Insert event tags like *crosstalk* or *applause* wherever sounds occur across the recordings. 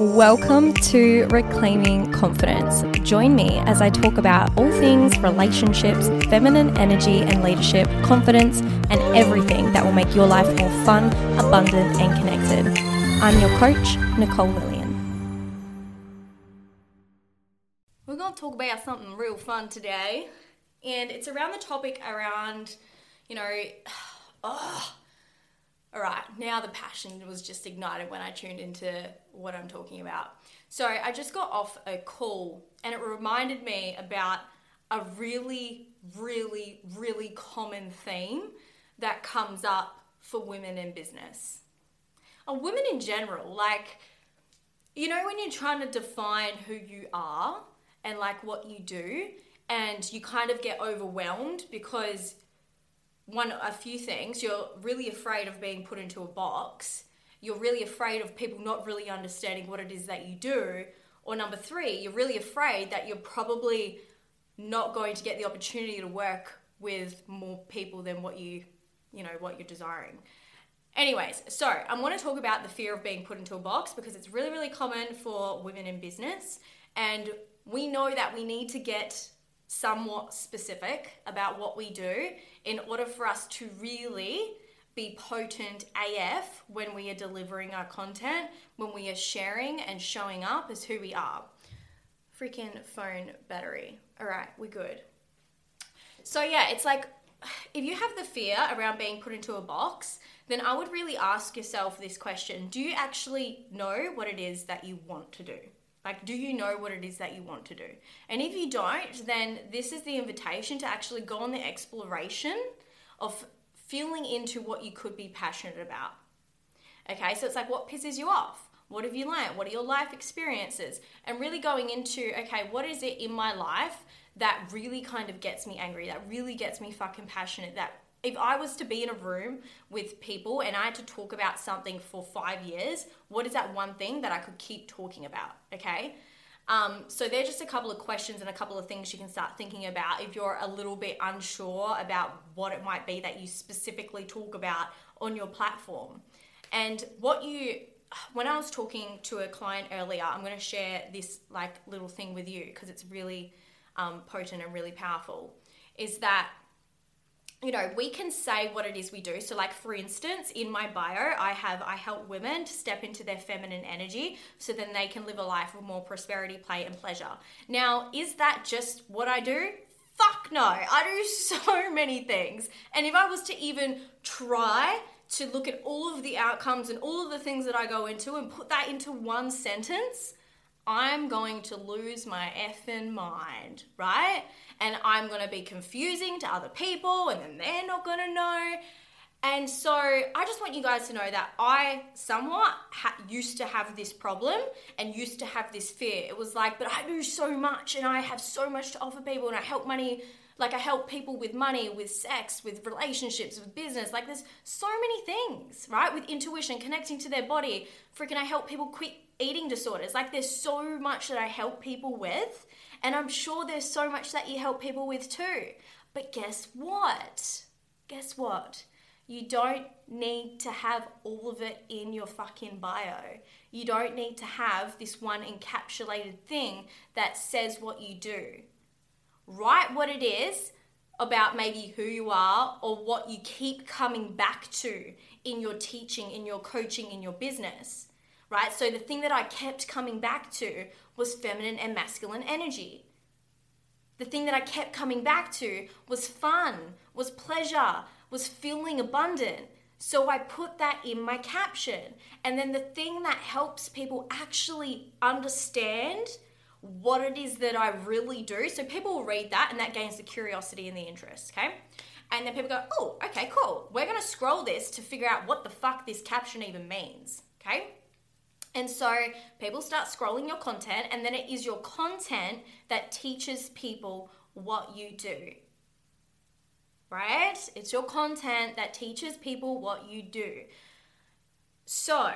Welcome to Reclaiming Confidence. Join me as I talk about all things relationships, feminine energy and leadership, confidence, and everything that will make your life more fun, abundant, and connected. I'm your coach, Nicole Lillian. We're going to talk about something real fun today, and it's around the topic around, you know, *sighs* oh, now the passion was just ignited when I tuned into what I'm talking about. So I just got off a call and it reminded me about a really, really, really common theme that comes up for women in business. Or women in general, like, you know, when you're trying to define who you are and like what you do, and you kind of get overwhelmed because one a few things. You're really afraid of being put into a box. You're really afraid of people not really understanding what it is that you do. Or number 3 you're really afraid that you're probably not going to get the opportunity to work with more people than what you you know what you're desiring. Anyways so i want to talk about the fear of being put into a box because it's really really common for women in business. And we know that we need to get somewhat specific about what we do in order for us to really be potent AF when we are delivering our content, when we are sharing and showing up as who we are. Freaking phone battery. All right, we're good. So, yeah, it's like if you have the fear around being put into a box, then I would really ask yourself this question Do you actually know what it is that you want to do? Like, do you know what it is that you want to do? And if you don't, then this is the invitation to actually go on the exploration of feeling into what you could be passionate about. Okay, so it's like what pisses you off? What have you learned? What are your life experiences? And really going into, okay, what is it in my life that really kind of gets me angry, that really gets me fucking passionate, that if I was to be in a room with people and I had to talk about something for five years, what is that one thing that I could keep talking about? Okay. Um, so they're just a couple of questions and a couple of things you can start thinking about if you're a little bit unsure about what it might be that you specifically talk about on your platform. And what you, when I was talking to a client earlier, I'm going to share this like little thing with you because it's really um, potent and really powerful. Is that you know, we can say what it is we do. So, like for instance, in my bio, I have I help women to step into their feminine energy so then they can live a life of more prosperity, play, and pleasure. Now, is that just what I do? Fuck no. I do *laughs* so many things. And if I was to even try to look at all of the outcomes and all of the things that I go into and put that into one sentence, I'm going to lose my effing mind, right? And I'm going to be confusing to other people, and then they're not going to know. And so I just want you guys to know that I somewhat ha- used to have this problem and used to have this fear. It was like, but I do so much and I have so much to offer people and I help money, like I help people with money, with sex, with relationships, with business. Like there's so many things, right? With intuition, connecting to their body. Freaking, I help people quit eating disorders. Like there's so much that I help people with, and I'm sure there's so much that you help people with too. But guess what? Guess what? You don't need to have all of it in your fucking bio. You don't need to have this one encapsulated thing that says what you do. Write what it is about maybe who you are or what you keep coming back to in your teaching, in your coaching, in your business right? So the thing that I kept coming back to was feminine and masculine energy. The thing that I kept coming back to was fun, was pleasure, was feeling abundant. So I put that in my caption. And then the thing that helps people actually understand what it is that I really do. So people will read that and that gains the curiosity and the interest, okay? And then people go, oh, okay, cool. We're gonna scroll this to figure out what the fuck this caption even means, okay? And so people start scrolling your content, and then it is your content that teaches people what you do. Right? It's your content that teaches people what you do. So,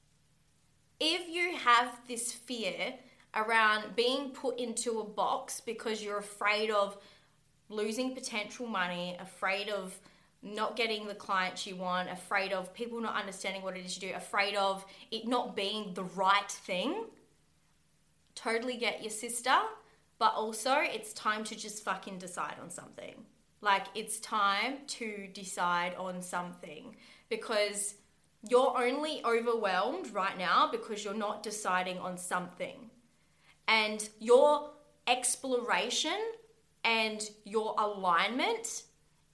*laughs* if you have this fear around being put into a box because you're afraid of losing potential money, afraid of not getting the clients you want, afraid of people not understanding what it is you do, afraid of it not being the right thing, totally get your sister, but also it's time to just fucking decide on something. Like it's time to decide on something because you're only overwhelmed right now because you're not deciding on something. And your exploration and your alignment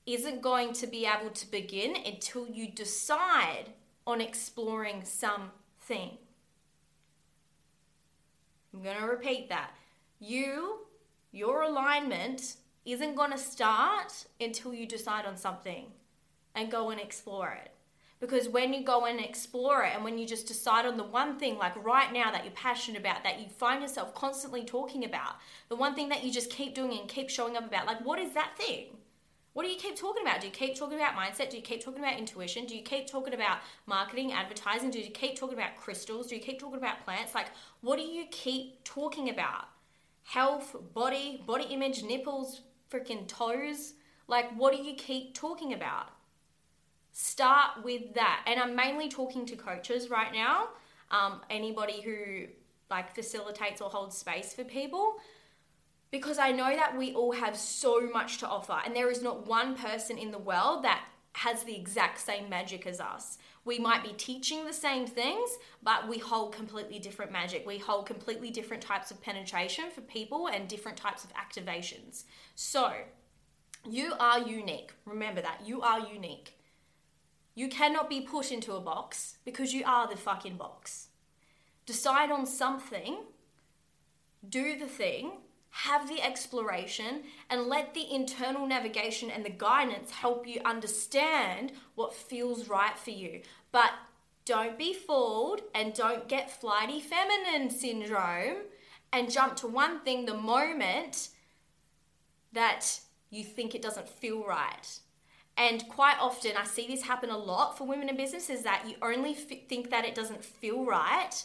isn't going to be able to begin until you decide on exploring something. I'm going to repeat that. You, your alignment isn't going to start until you decide on something and go and explore it. Because when you go and explore it, and when you just decide on the one thing, like right now, that you're passionate about, that you find yourself constantly talking about, the one thing that you just keep doing and keep showing up about, like what is that thing? What do you keep talking about? Do you keep talking about mindset? Do you keep talking about intuition? Do you keep talking about marketing, advertising? Do you keep talking about crystals? Do you keep talking about plants? Like, what do you keep talking about? Health, body, body image, nipples, freaking toes? Like, what do you keep talking about? Start with that. And I'm mainly talking to coaches right now, um, anybody who like facilitates or holds space for people because I know that we all have so much to offer, and there is not one person in the world that has the exact same magic as us. We might be teaching the same things, but we hold completely different magic. We hold completely different types of penetration for people and different types of activations. So, you are unique. Remember that. You are unique. You cannot be put into a box because you are the fucking box. Decide on something, do the thing, have the exploration, and let the internal navigation and the guidance help you understand what feels right for you. But don't be fooled and don't get flighty feminine syndrome and jump to one thing the moment that you think it doesn't feel right. And quite often, I see this happen a lot for women in business is that you only f- think that it doesn't feel right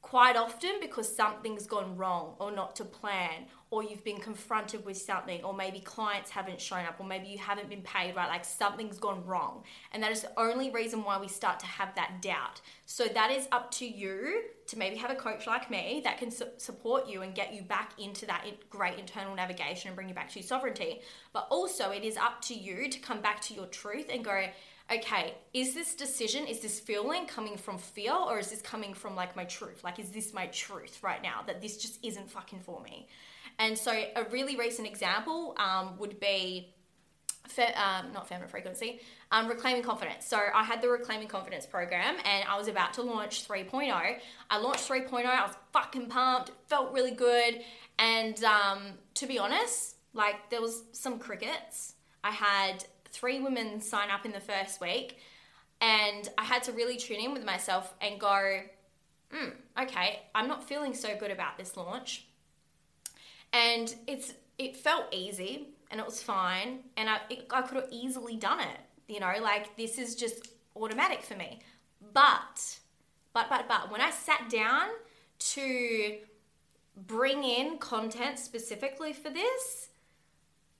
quite often because something's gone wrong or not to plan or you've been confronted with something or maybe clients haven't shown up or maybe you haven't been paid right like something's gone wrong. And that is the only reason why we start to have that doubt. So that is up to you to maybe have a coach like me that can su- support you and get you back into that great internal navigation and bring you back to your sovereignty. But also it is up to you to come back to your truth and go okay, is this decision, is this feeling coming from fear or is this coming from like my truth? Like, is this my truth right now that this just isn't fucking for me? And so, a really recent example um, would be. Fe- um, not feminine frequency, um, reclaiming confidence. So I had the reclaiming confidence program, and I was about to launch 3.0. I launched 3.0. I was fucking pumped. Felt really good, and um, to be honest, like there was some crickets. I had three women sign up in the first week, and I had to really tune in with myself and go, mm, okay, I'm not feeling so good about this launch. And it's it felt easy and it was fine, and I I could have easily done it. You know, like this is just automatic for me. But but but but when I sat down to bring in content specifically for this,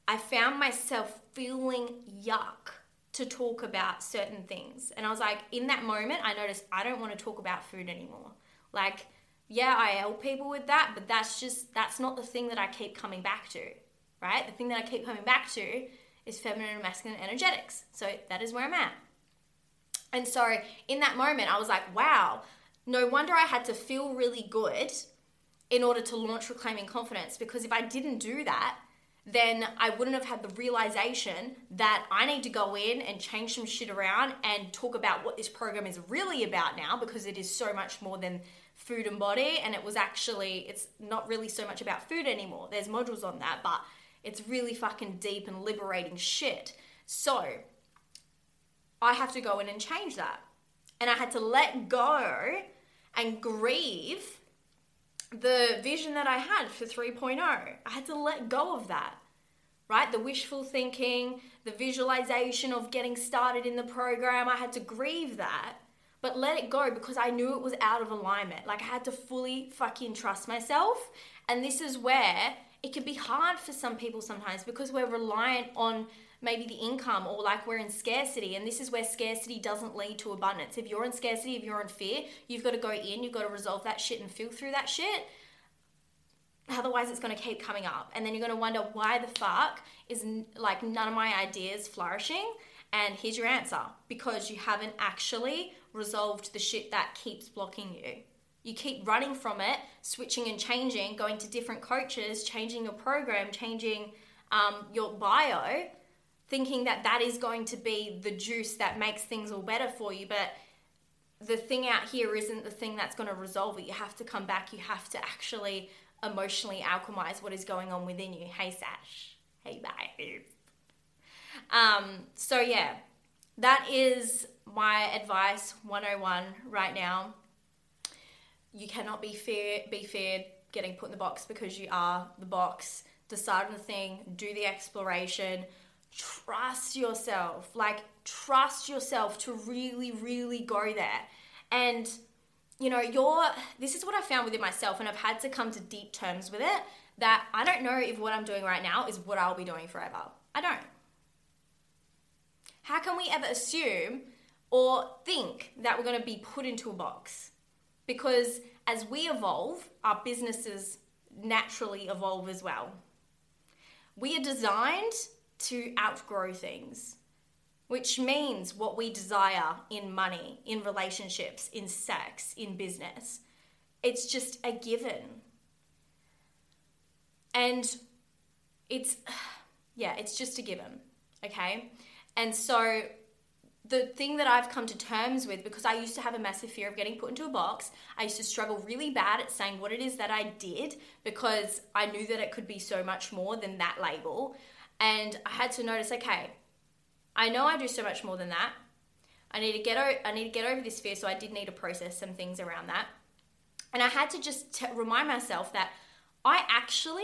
I found myself feeling yuck to talk about certain things. And I was like, in that moment, I noticed I don't want to talk about food anymore. Like, yeah, I help people with that, but that's just, that's not the thing that I keep coming back to, right? The thing that I keep coming back to is feminine and masculine energetics. So that is where I'm at. And so in that moment, I was like, wow, no wonder I had to feel really good in order to launch Reclaiming Confidence because if I didn't do that, then I wouldn't have had the realization that I need to go in and change some shit around and talk about what this program is really about now because it is so much more than food and body and it was actually it's not really so much about food anymore. There's modules on that, but it's really fucking deep and liberating shit. So, I have to go in and change that. And I had to let go and grieve the vision that I had for 3.0. I had to let go of that, right? The wishful thinking, the visualization of getting started in the program. I had to grieve that, but let it go because I knew it was out of alignment. Like I had to fully fucking trust myself. And this is where it can be hard for some people sometimes because we're reliant on maybe the income or like we're in scarcity and this is where scarcity doesn't lead to abundance. If you're in scarcity if you're in fear you've got to go in you've got to resolve that shit and feel through that shit. Otherwise it's going to keep coming up. And then you're going to wonder why the fuck is like none of my ideas flourishing and here's your answer because you haven't actually resolved the shit that keeps blocking you. You keep running from it switching and changing going to different coaches changing your program changing um, your bio thinking that that is going to be the juice that makes things all better for you. But the thing out here isn't the thing that's going to resolve it. You have to come back. You have to actually emotionally alchemize what is going on within you. Hey, Sash. Hey, babe. Um, so, yeah, that is my advice 101 right now. You cannot be fear, be feared getting put in the box because you are the box. Decide on the thing, do the exploration, trust yourself. Like, trust yourself to really, really go there. And, you know, you're, this is what I found within myself, and I've had to come to deep terms with it that I don't know if what I'm doing right now is what I'll be doing forever. I don't. How can we ever assume or think that we're going to be put into a box? Because as we evolve, our businesses naturally evolve as well. We are designed to outgrow things, which means what we desire in money, in relationships, in sex, in business. It's just a given. And it's, *sighs* yeah, it's just a given, okay? And so the thing that I've come to terms with, because I used to have a massive fear of getting put into a box, I used to struggle really bad at saying what it is that I did because I knew that it could be so much more than that label. And I had to notice, okay, I know I do so much more than that. I need to get o- I need to get over this fear, so I did need to process some things around that. And I had to just t- remind myself that I actually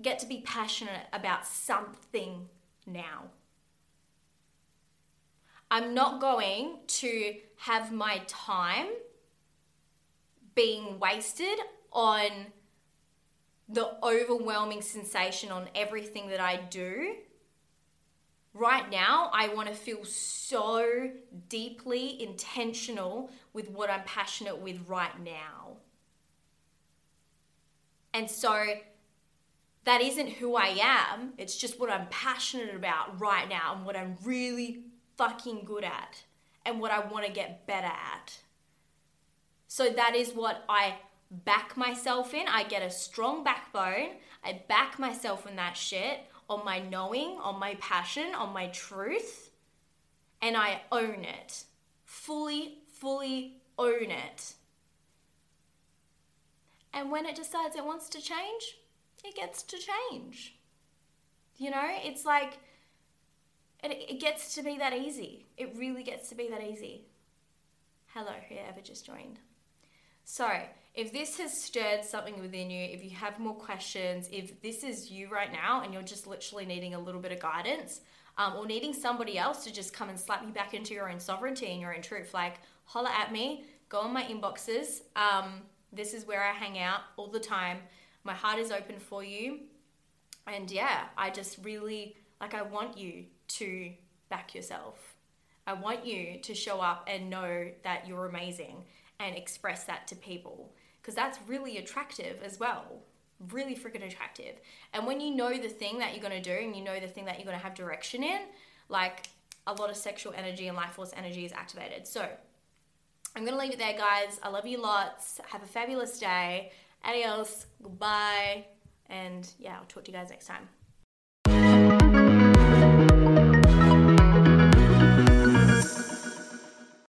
get to be passionate about something now. I'm not going to have my time being wasted on the overwhelming sensation on everything that I do. Right now, I want to feel so deeply intentional with what I'm passionate with right now. And so that isn't who I am, it's just what I'm passionate about right now and what I'm really fucking good at and what I want to get better at. So that is what I back myself in. I get a strong backbone. I back myself in that shit on my knowing, on my passion, on my truth, and I own it. Fully, fully own it. And when it decides it wants to change, it gets to change. You know, it's like, it, it gets to be that easy. It really gets to be that easy. Hello, whoever just joined. So, if this has stirred something within you, if you have more questions, if this is you right now and you're just literally needing a little bit of guidance, um, or needing somebody else to just come and slap you back into your own sovereignty and your own truth, like holla at me, go on my inboxes. Um, this is where I hang out all the time. My heart is open for you. And yeah, I just really like, I want you to back yourself. I want you to show up and know that you're amazing and express that to people because that's really attractive as well. Really freaking attractive. And when you know the thing that you're going to do and you know the thing that you're going to have direction in, like a lot of sexual energy and life force energy is activated. So I'm going to leave it there, guys. I love you lots. Have a fabulous day. Adios. Goodbye. And yeah, I'll talk to you guys next time.